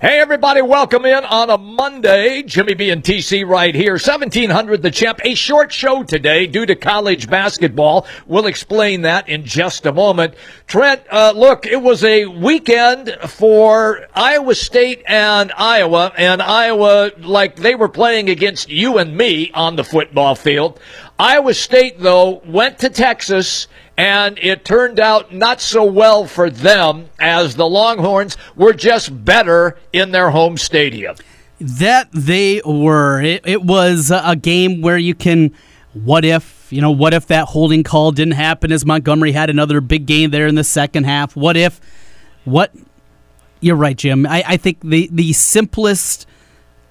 Hey everybody, welcome in on a Monday. Jimmy B and TC right here. 1700 the champ. A short show today due to college basketball. We'll explain that in just a moment. Trent, uh, look, it was a weekend for Iowa State and Iowa and Iowa like they were playing against you and me on the football field. Iowa State though went to Texas and it turned out not so well for them as the Longhorns were just better in their home stadium. That they were. It, it, was a game where you can, what if, you know, what if that holding call didn't happen as Montgomery had another big game there in the second half? What if, what, you're right, Jim. I, I think the, the simplest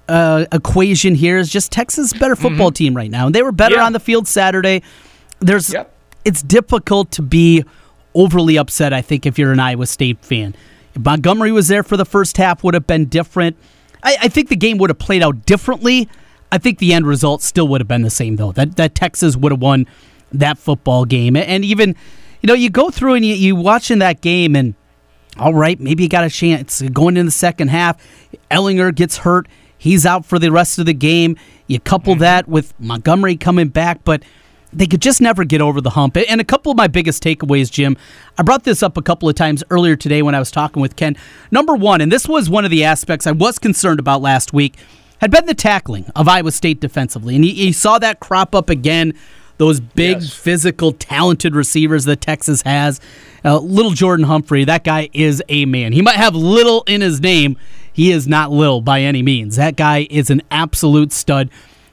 uh, equation here is just Texas better football mm-hmm. team right now. And they were better yeah. on the field Saturday. There's yep it's difficult to be overly upset, I think, if you're an Iowa State fan. If Montgomery was there for the first half, would have been different. I, I think the game would have played out differently. I think the end result still would have been the same, though. That that Texas would have won that football game. And even, you know, you go through and you, you watch in that game, and all right, maybe you got a chance going in the second half. Ehlinger gets hurt. He's out for the rest of the game. You couple mm-hmm. that with Montgomery coming back, but – they could just never get over the hump. And a couple of my biggest takeaways, Jim, I brought this up a couple of times earlier today when I was talking with Ken. Number one, and this was one of the aspects I was concerned about last week, had been the tackling of Iowa State defensively. And you, saw that crop up again. Those big, yes. physical, talented receivers that Texas has. Uh, little Jordan Humphrey, that guy is a man. He might have little in his name. He is not little by any means. That guy is an absolute stud.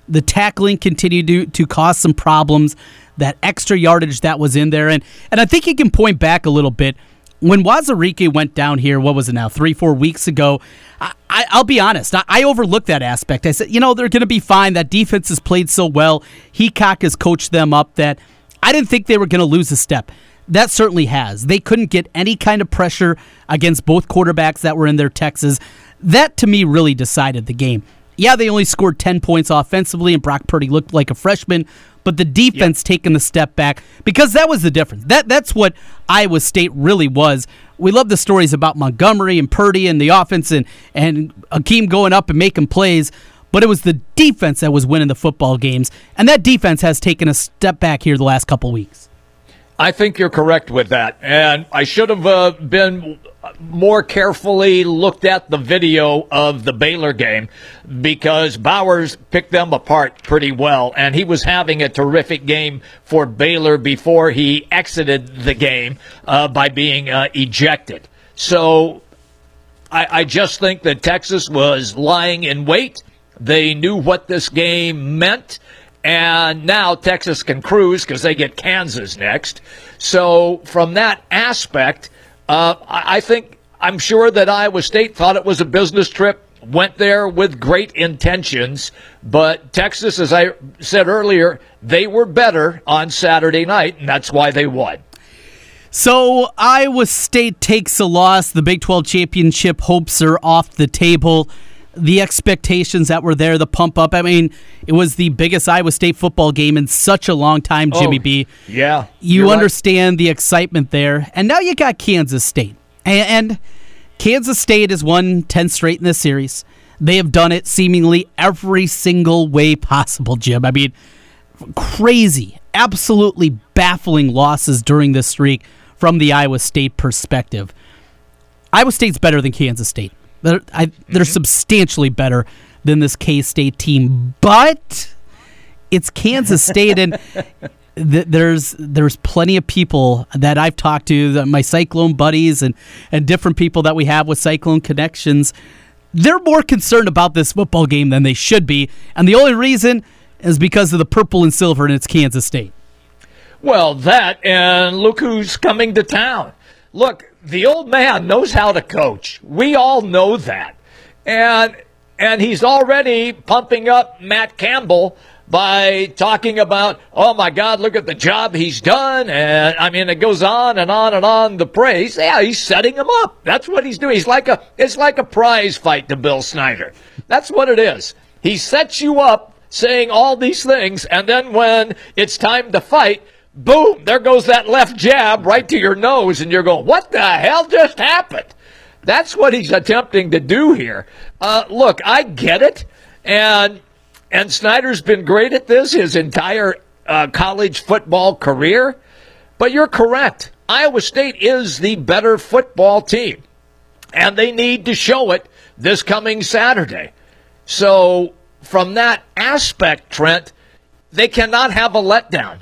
The tackling continued to, to cause some problems. That extra yardage that was in there, and and I think you can point back a little bit when Uwazurike went down here, what was it now, three, four weeks ago, I, will be honest, I, I, overlooked that aspect. I said, you know, they're going to be fine. That defense has played so well. Heacock has coached them up that I didn't think they were going to lose a step. That certainly has. They couldn't get any kind of pressure against both quarterbacks that were in their Texas. That, to me, really decided the game yeah, they only scored 10 points offensively, and Brock Purdy looked like a freshman, but the defense yep. taking the step back because that was the difference. That That's what Iowa State really was. We love the stories about Montgomery and Purdy and the offense and, and Hakeem going up and making plays, but it was the defense that was winning the football games, and that defense has taken a step back here the last couple weeks. I think you're correct with that. And I should have uh, been more carefully looked at the video of the Baylor game because Bowers picked them apart pretty well. And he was having a terrific game for Baylor before he exited the game uh, by being uh, ejected. So I, I just think that Texas was lying in wait. They knew what this game meant and now Texas can cruise because they get Kansas next. So from that aspect, uh, I think I'm sure that Iowa State thought it was a business trip. Went there with great intentions, but Texas, as I said earlier, they were better on Saturday night, and that's why they won. So Iowa State takes a loss. The Big 12 championship hopes are off the table the expectations that were there, the pump up. I mean, it was the biggest Iowa State football game in such a long time, oh, Jimmy oh, B. Yeah. You understand right. the excitement there. And now you got Kansas State. And, and Kansas State has won 10 straight in this series. They have done it seemingly every single way possible, Jim. I mean, crazy, absolutely baffling losses during this streak from the Iowa State perspective. Iowa State's better than Kansas State. They're, I, they're mm-hmm. substantially better than this K State team, but it's Kansas State, and th- there's there's plenty of people that I've talked to, that my Cyclone buddies, and and different people that we have with Cyclone connections. They're more concerned about this football game than they should be, and the only reason is because of the purple and silver, and it's Kansas State. Well, that and look who's coming to town. Look, the old man knows how to coach. We all know that. And and he's already pumping up Matt Campbell by talking about, oh my God, look at the job he's done. And I mean, it goes on and on and on the praise. Yeah, he's setting him up. That's what he's doing. He's like a, it's like a prize fight to Bill Snyder. That's what it is. He sets you up saying all these things. And then when it's time to fight, boom, there goes that left jab right to your nose, and you're going, what the hell just happened? That's what he's attempting to do here. Uh, look, I get it, and and Snyder's been great at this his entire uh, college football career. But you're correct. Iowa State is the better football team, and they need to show it this coming Saturday. So, from that aspect, Trent, they cannot have a letdown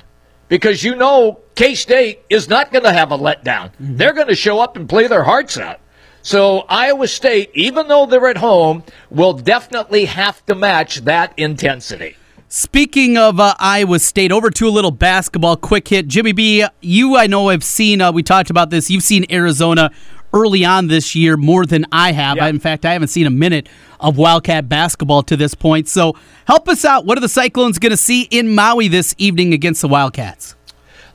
because you know K State is not going to have a letdown. Mm-hmm. They're going to show up and play their hearts out. So Iowa State, even though they're at home, will definitely have to match that intensity. Speaking of uh, Iowa State, over to a little basketball quick hit. Jimmy B, you I know have seen, uh, we talked about this, you've seen Arizona early on this year more than I have. Yeah. in fact, I haven't seen a minute of Wildcat basketball to this point. So help us out. What are the Cyclones going to see in Maui this evening against the Wildcats?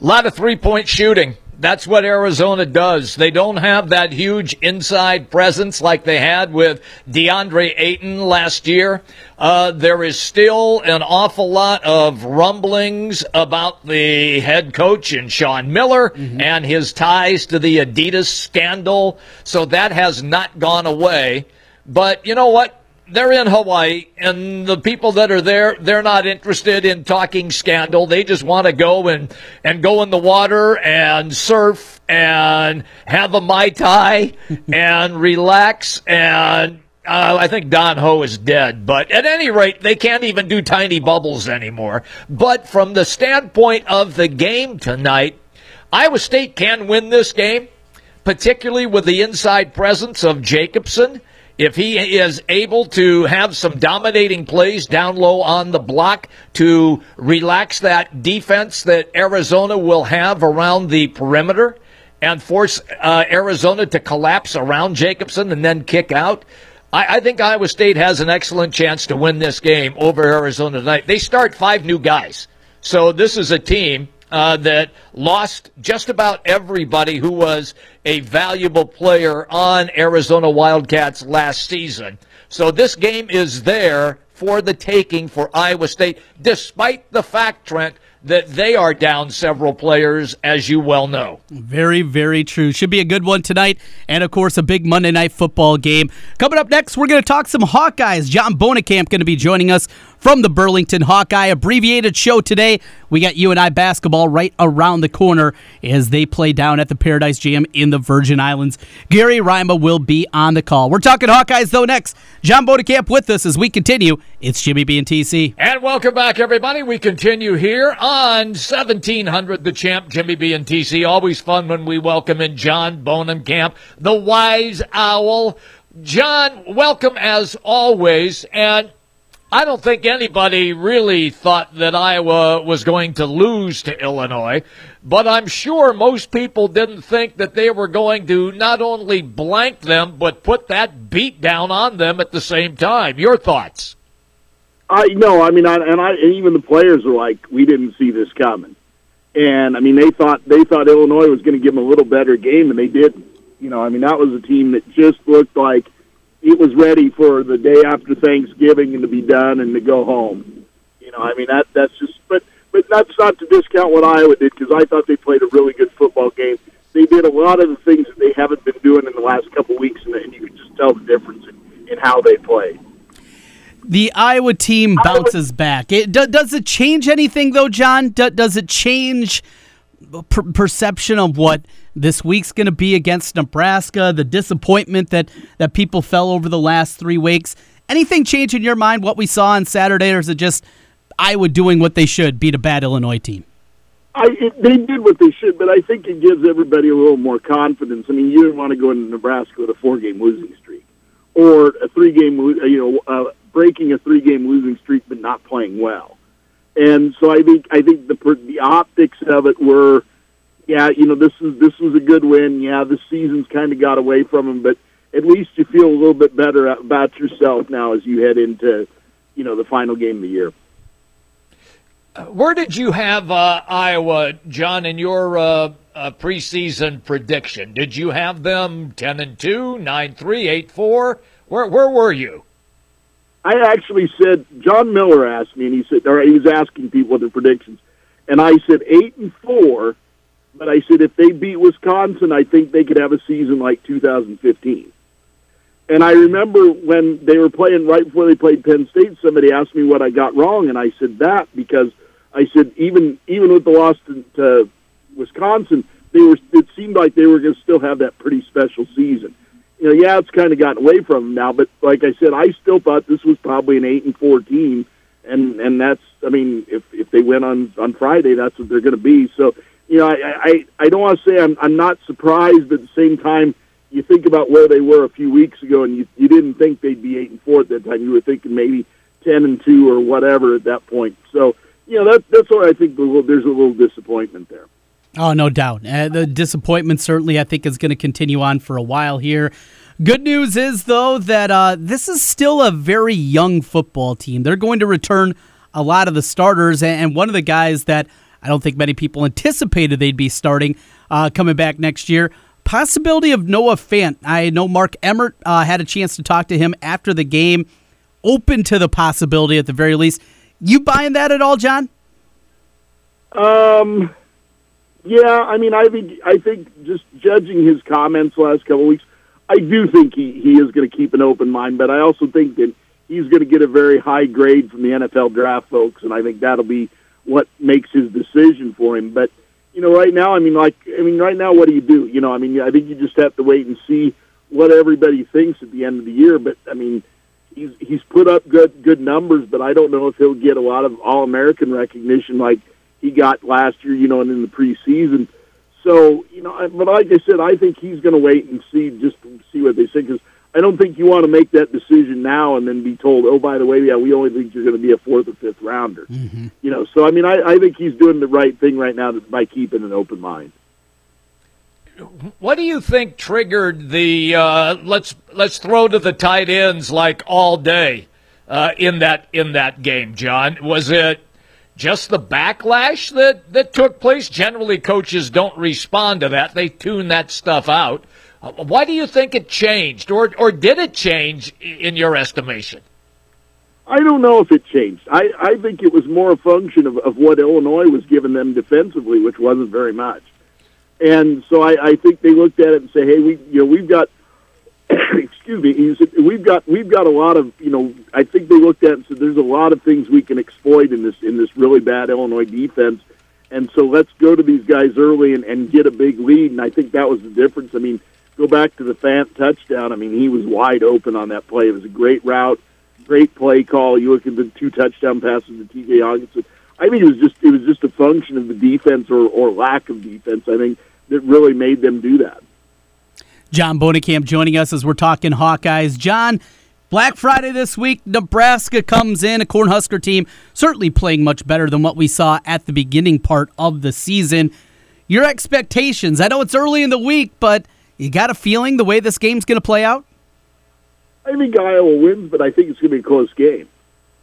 A lot of three point shooting. That's what Arizona does. They don't have that huge inside presence like they had with DeAndre Ayton last year. Uh, there is still an awful lot of rumblings about the head coach and Sean Miller mm-hmm. and his ties to the Adidas scandal. So that has not gone away. But you know what? They're in Hawaii, and the people that are there, they're not interested in talking scandal. They just want to go and, and go in the water and surf and have a Mai Tai and relax. And uh, I think Don Ho is dead. But at any rate, they can't even do tiny bubbles anymore. But from the standpoint of the game tonight, Iowa State can win this game, particularly with the inside presence of Jacobson if he is able to have some dominating plays down low on the block to relax that defense that Arizona will have around the perimeter and force uh, Arizona to collapse around Jacobson and then kick out, I, I, think Iowa State has an excellent chance to win this game over Arizona tonight. They start five new guys. So this is a team uh, that lost just about everybody who was a valuable player on Arizona Wildcats last season. So this game is there for the taking for Iowa State, despite the fact, Trent, that they are down several players, as you well know. Very, very true. Should be a good one tonight. And, of course, a big Monday night football game. Coming up next, we're going to talk some Hawkeyes. John Bohnenkamp going to be joining us from the Burlington Hawkeye abbreviated show today. We got you and I basketball right around the corner as they play down at the Paradise Jam in the Virgin Islands. Gary Rima will be on the call. We're talking Hawkeyes though next. John Bohnenkamp with us as we continue. It's Jimmy B and TC. And welcome back, everybody. We continue here on 1700 The Champ, Jimmy B and TC. Always fun when we welcome in John Bohnenkamp, the wise owl. John, welcome as always. And I don't think anybody really thought that Iowa was going to lose to Illinois, but I'm sure most people didn't think that they were going to not only blank them, but put that beat down on them at the same time. Your thoughts? I no, I mean, I, and I and even the players were like, we didn't see this coming, and I mean, they thought they thought Illinois was going to give them a little better game, and they didn't. You know, I mean, that was a team that just looked like it was ready for the day after Thanksgiving and to be done and to go home. You know, I mean that that's just but but that's not to discount what Iowa did because I thought they played a really good football game. They did a lot of the things that they haven't been doing in the last couple of weeks, and, and you can just tell the difference in, in how they play. The Iowa team bounces back. It, do, does it change anything though, John? Do, does it change per- perception of what? This week's going to be against Nebraska, the disappointment that, that people fell over the last three weeks. Anything change in your mind what we saw on Saturday, or is it just Iowa doing what they should, beat a bad Illinois team? I, they did what they should, but I think it gives everybody a little more confidence. I mean, you didn't want to go into Nebraska with a four-game losing streak, or a three-game, you know, uh, breaking a three-game losing streak but not playing well. And so I think I think the the optics of it were yeah, you know, this is this was a good win. Yeah, the season's kind of got away from him, but at least you feel a little bit better about yourself now as you head into, you know, the final game of the year. Uh, where did you have uh, Iowa, John, in your uh, uh, preseason prediction? Did you have them ten and two, nine three, eight four? Where where were you? I actually said John Miller asked me, and he said, or he was asking people their predictions, and I said eight and four but I said if they beat Wisconsin, I think they could have a season like 2015. And I remember when they were playing right before they played Penn State, somebody asked me what I got wrong, and I said that because I said even even with the loss to, to Wisconsin, they were it seemed like they were going to still have that pretty special season. You know, yeah, it's kind of gotten away from them now, but like I said, I still thought this was probably an eight and four team, and and that's I mean, if if they win on on Friday, that's what they're going to be. So you know, I I, I don't want to say I'm I'm not surprised, but at the same time you think about where they were a few weeks ago, and you you didn't think they'd be eight and four at that time. You were thinking maybe ten and two or whatever at that point. So you know that that's why I think there's a little disappointment there. Oh, no doubt. Uh, the disappointment certainly, I think, is going to continue on for a while here. Good news is, though, that uh, this is still a very young football team. They're going to return a lot of the starters, and one of the guys that I don't think many people anticipated they'd be starting uh, coming back next year possibility of Noah Fant. I know Mark Emmert uh, had a chance to talk to him after the game, open to the possibility at the very least. You buying that at all, John? Um, yeah. I mean, I think I think just judging his comments last couple of weeks, I do think he he is going to keep an open mind, but I also think that he's going to get a very high grade from the NFL draft folks, and I think that'll be what makes his decision for him. But you know, right now, I mean, like, I mean, right now, what do you do? You know, I mean, I think you just have to wait and see what everybody thinks at the end of the year. But I mean, he's he's put up good good numbers, but I don't know if he'll get a lot of All American recognition like he got last year. You know, and in the preseason. So you know, but like I said, I think he's going to wait and see just see what they say because I don't think you want to make that decision now and then be told, oh, by the way, yeah, we only think you're going to be a fourth or fifth rounder. Mm-hmm. You know, so I mean, I, I think he's doing the right thing right now by keeping an open mind. What do you think triggered the uh, let's let's throw to the tight ends like all day uh, in that in that game, John? Was it just the backlash that that took place? Generally, coaches don't respond to that; they tune that stuff out. Uh, why do you think it changed, or or did it change in your estimation? I don't know if it changed. I, I think it was more a function of, of what Illinois was giving them defensively, which wasn't very much. And so I, I think they looked at it and say, "Hey, we you know we've got." Excuse me. Said, we've got we've got a lot of you know. I think they looked at and said, "There's a lot of things we can exploit in this in this really bad Illinois defense." And so let's go to these guys early and, and get a big lead. And I think that was the difference. I mean, go back to the Fant touchdown. I mean, he was wide open on that play. It was a great route, great play call. You look at the two touchdown passes to T.J. Hockenson. I think it was just it was just a function of the defense or, or lack of defense. I think that really made them do that. John Bohnenkamp joining us as we're talking Hawkeyes. John, Black Friday this week, Nebraska comes in, a Cornhusker team certainly playing much better than what we saw at the beginning part of the season. Your expectations? I know it's early in the week, but you got a feeling the way this game's going to play out? I think Iowa wins, but I think it's going to be a close game.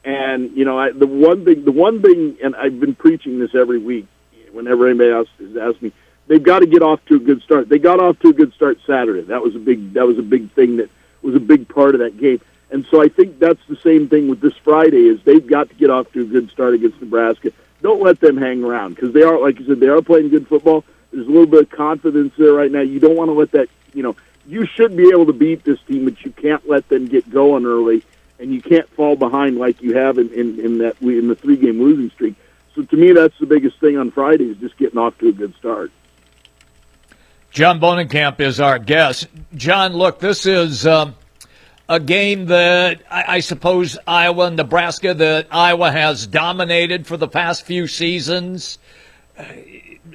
And you know, I, the one thing, the one thing, and I've been preaching this every week. Whenever anybody else has asked me, they've got to get off to a good start. They got off to a good start Saturday. That was a big, that was a big thing that was a big part of that game. And so I think that's the same thing with this Friday is they've got to get off to a good start against Nebraska. Don't let them hang around because they are, like you said, they are playing good football. There's a little bit of confidence there right now. You don't want to let that, you know, you should be able to beat this team, but you can't let them get going early, and you can't fall behind like you have in, in, in that in the three game losing streak. So to me, that's the biggest thing on Friday is just getting off to a good start. John Bohnenkamp is our guest. John, look, this is um, a game that I, I suppose Iowa and Nebraska that Iowa has dominated for the past few seasons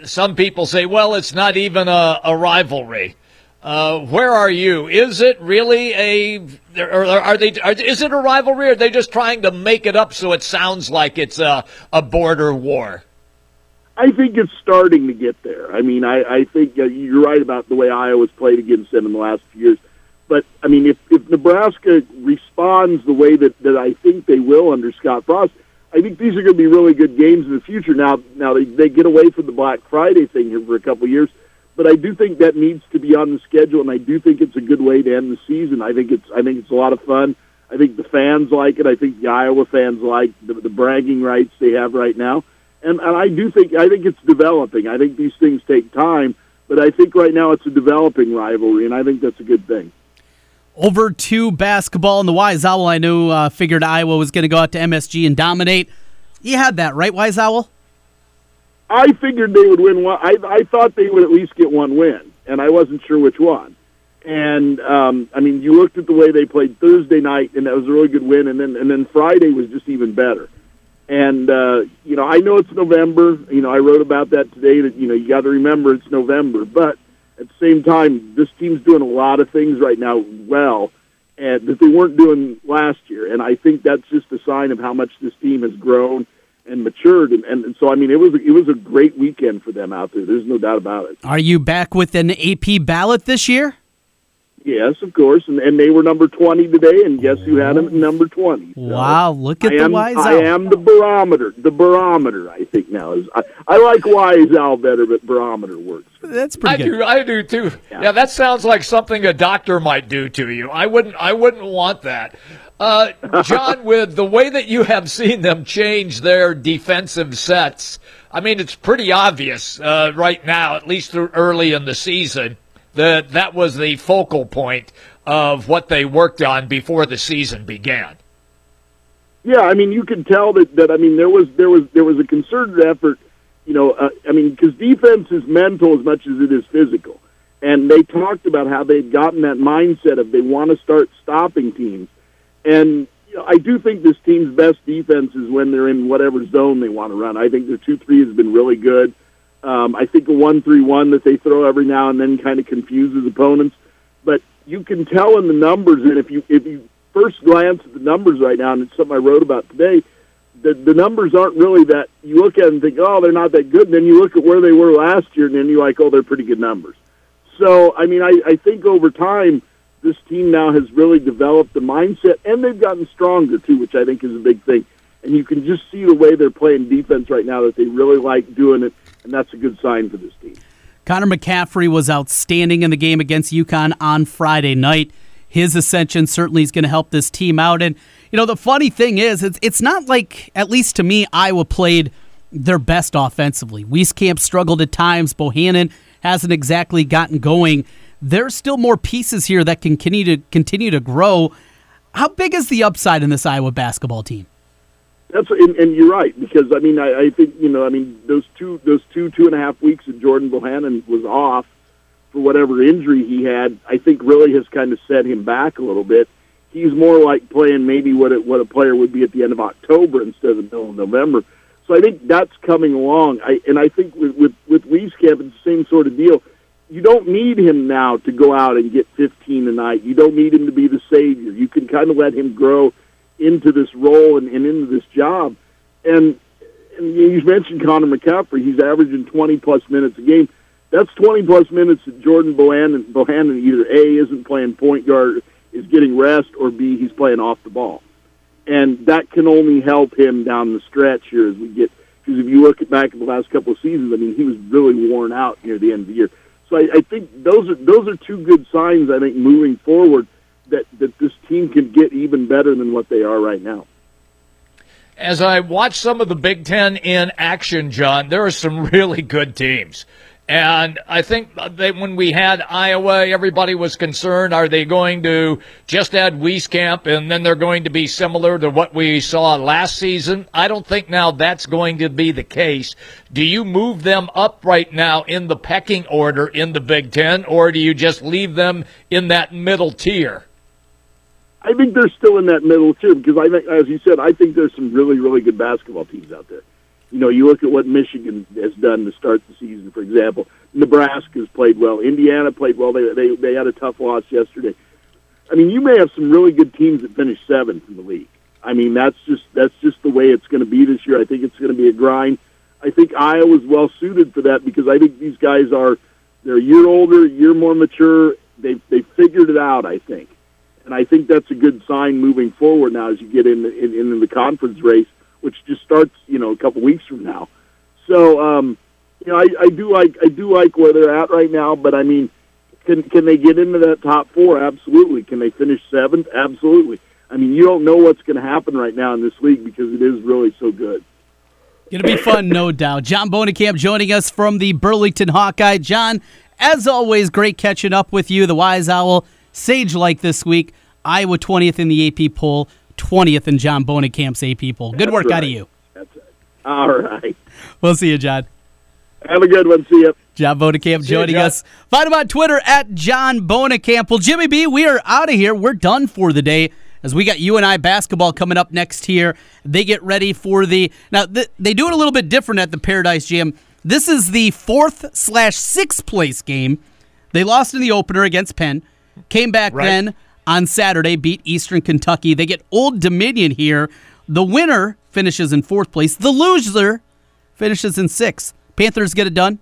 some people say, well, it's not even a, a rivalry. Uh, where are you? Is it really a, are they, are, is it a rivalry or are they just trying to make it up so it sounds like it's a, a border war? I think it's starting to get there. I mean, I, I think uh, you're right about the way Iowa's played against them in the last few years. But, I mean, if, if Nebraska responds the way that, that I think they will under Scott Frost, I think these are going to be really good games in the future. Now, now they, they get away from the Black Friday thing here for a couple of years, but I do think that needs to be on the schedule, and I do think it's a good way to end the season. I think it's I think it's a lot of fun. I think the fans like it. I think the Iowa fans like the, the bragging rights they have right now, and and I do think I think it's developing. I think these things take time, but I think right now it's a developing rivalry, and I think that's a good thing. Over to basketball and the Wise Owl. I knew uh, figured Iowa was going to go out to MSG and dominate. You had that right, Wise Owl. I figured they would win one. I, I thought they would at least get one win, and I wasn't sure which one. And um, I mean, you looked at the way they played Thursday night, and that was a really good win. And then and then Friday was just even better. And uh, you know, I know it's November. You know, I wrote about that today. That you know, you got to remember it's November. But at the same time, this team's doing a lot of things right now well, and that they weren't doing last year. And I think that's just a sign of how much this team has grown and matured. And, and, and so, I mean, it was it was a great weekend for them out there. There's no doubt about it. Are you back with an AP ballot this year? Yes, of course, and, and they were number twenty today, and guess who had them at number twenty? So Wow, look at I the am, Wise I Owl. am the barometer. The barometer, I think now is. I, I like Wise Owl better, but barometer works. That's I pretty good. do. I do too. Yeah. that sounds like something a doctor might do to you. I wouldn't. I wouldn't want that. Uh, John, with the way that you have seen them change their defensive sets, I mean, it's pretty obvious uh, right now, at least through early in the season, that that was the focal point of what they worked on before the season began. Yeah, I mean, you can tell that. That I mean, there was there was there was a concerted effort. You know, uh, I mean, because defense is mental as much as it is physical, and they talked about how they'd gotten that mindset of they want to start stopping teams, and you know, I do think this team's best defense is when they're in whatever zone they want to run. I think their two three has been really good. Um, I think a one three one that they throw every now and then kind of confuses opponents, but you can tell in the numbers, and if you if you first glance at the numbers right now, and it's something I wrote about today, the the numbers aren't really that. You look at and think, oh, they're not that good. And then you look at where they were last year, and then you're like, oh, they're pretty good numbers. So, I mean, I, I think over time, this team now has really developed the mindset, and they've gotten stronger too, which I think is a big thing. And you can just see the way they're playing defense right now that they really like doing it, and that's a good sign for this team. Connor McCaffrey was outstanding in the game against UConn on Friday night. His ascension certainly is going to help this team out. And, you know, the funny thing is, it's, it's not like, at least to me, Iowa played their best offensively. Wieskamp struggled at times. Bohannon hasn't exactly gotten going. There's still more pieces here that can continue to continue to grow. How big is the upside in this Iowa basketball team? That's and, and you're right because I mean I, I think you know I mean those two those two two and a half weeks that Jordan Bohannon was off for whatever injury he had I think really has kind of set him back a little bit. He's more like playing maybe what it, what a player would be at the end of October instead of the middle of November. So I think that's coming along. I and I think with with with Wieskamp it's the same sort of deal. You don't need him now to go out and get 15 a night. You don't need him to be the savior. You can kind of let him grow into this role and, and into this job. And, and you mentioned Connor McCaffrey. He's averaging 20 plus minutes a game. That's 20 plus minutes that Jordan Bohannon, Bohannon either A, isn't playing point guard, is getting rest, or B, he's playing off the ball. And that can only help him down the stretch here as we get, because if you look back at the last couple of seasons, I mean, he was really worn out near the end of the year. So I, I think those are those are two good signs. I think moving forward that that this team can get even better than what they are right now. As I watch some of the Big Ten in action, John, there are some really good teams. And I think that when we had Iowa, everybody was concerned, are they going to just add Wieskamp and then they're going to be similar to what we saw last season? I don't think now that's going to be the case. Do you move them up right now in the pecking order in the Big Ten, or do you just leave them in that middle tier? I think they're still in that middle too, because I think, as you said, I think there's some really, really good basketball teams out there. You know, you look at what Michigan has done to start the season, for example. Nebraska's played well. Indiana played well. They they they had a tough loss yesterday. I mean, you may have some really good teams that finish seventh in the league. I mean, that's just that's just the way it's going to be this year. I think it's going to be a grind. I think Iowa's well suited for that because I think these guys are they're a year older, a year more mature. They they figured it out. I think, and I think that's a good sign moving forward now as you get in, in into the conference race, which just starts you know a couple weeks from now. So um, you know, I, I do like I do like where they're at right now, but I mean, can can they get into that top four? Absolutely. Can they finish seventh? Absolutely. I mean, you don't know what's going to happen right now in this league because it is really so good. Going to be fun, no doubt. John Bohnenkamp joining us from the Burlington Hawkeye. John, as always, great catching up with you, the Wise Owl. Sage like this week. Iowa 20th in the AP poll, 20th in John Bohnenkamp's AP poll. Good That's work right. out of you. That's it. All right. We'll see you, John. Have a good one. See you. John you, joining John. us. Find him on Twitter at John Bohnenkamp. Well, Jimmy B, we are out of here. We're done for the day as we got you and I basketball coming up next here. They get ready for the now. Th- they do it a little bit different at the Paradise Jam. This is the fourth slash sixth place game. They lost in the opener against Penn. Came back Right. then on Saturday, beat Eastern Kentucky. They get Old Dominion here. The winner finishes in fourth place. The loser finishes in sixth. Panthers get it done.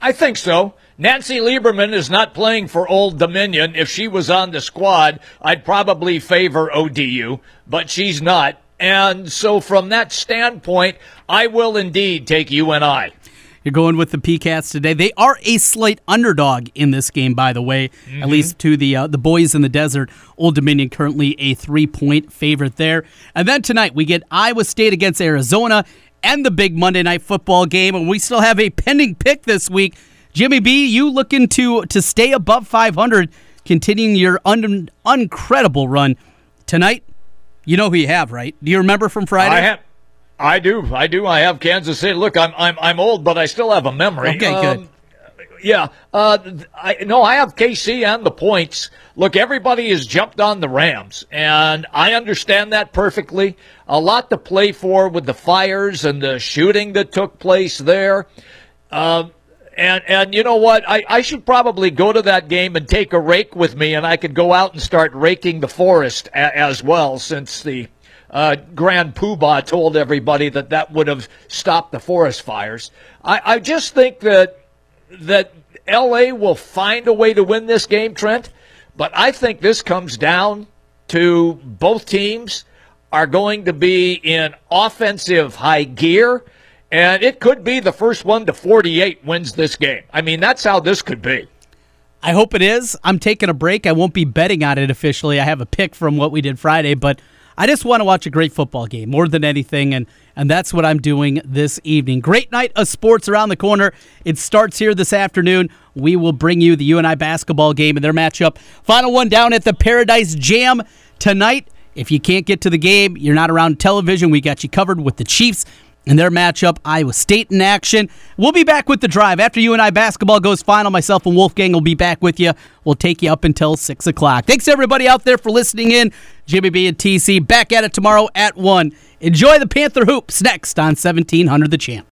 I think so. Nancy Lieberman is not playing for Old Dominion. If she was on the squad, I'd probably favor ODU, but she's not. And so, from that standpoint, I will indeed take UNI. You're going with the Peacats today. They are a slight underdog in this game, by the way, at least to the uh, the boys in the desert. Old Dominion currently a three point favorite there. And then tonight we get Iowa State against Arizona and the big Monday night football game. And we still have a pending pick this week. Jimmy B, you looking to to stay above 500, continuing your un- uncredible run tonight. You know who you have, right? Do you remember from Friday? I have, I do, I do. I have Kansas City. Look, I'm I'm I'm old, but I still have a memory. Okay, good. Um, Yeah, uh, I no, I have KC and the points. Look, everybody has jumped on the Rams, and I understand that perfectly. A lot to play for with the fires and the shooting that took place there. Um, and and you know what? I, I should probably go to that game and take a rake with me, and I could go out and start raking the forest a, as well, since the uh, Grand Poobah told everybody that that would have stopped the forest fires. I, I just think that that L.A. will find a way to win this game, Trent. But I think this comes down to both teams are going to be in offensive high gear, and it could be the first one to 48 wins this game. I mean, that's how this could be. I hope it is. I'm taking a break. I won't be betting on it officially. I have a pick from what we did Friday, but I just want to watch a great football game more than anything, and and that's what I'm doing this evening. Great night of sports around the corner. It starts here this afternoon. We will bring you the UNI basketball game and their matchup. Final one down at the Paradise Jam tonight. If you can't get to the game, you're not around television. We got you covered with the Chiefs and their matchup, Iowa State in action. We'll be back with the drive after you and I basketball goes final. Myself and Wolfgang will be back with you. We'll take you up until six o'clock. Thanks everybody out there for listening in. Jimmy B and TC back at it tomorrow at one. Enjoy the Panther hoops next on seventeen hundred the champ.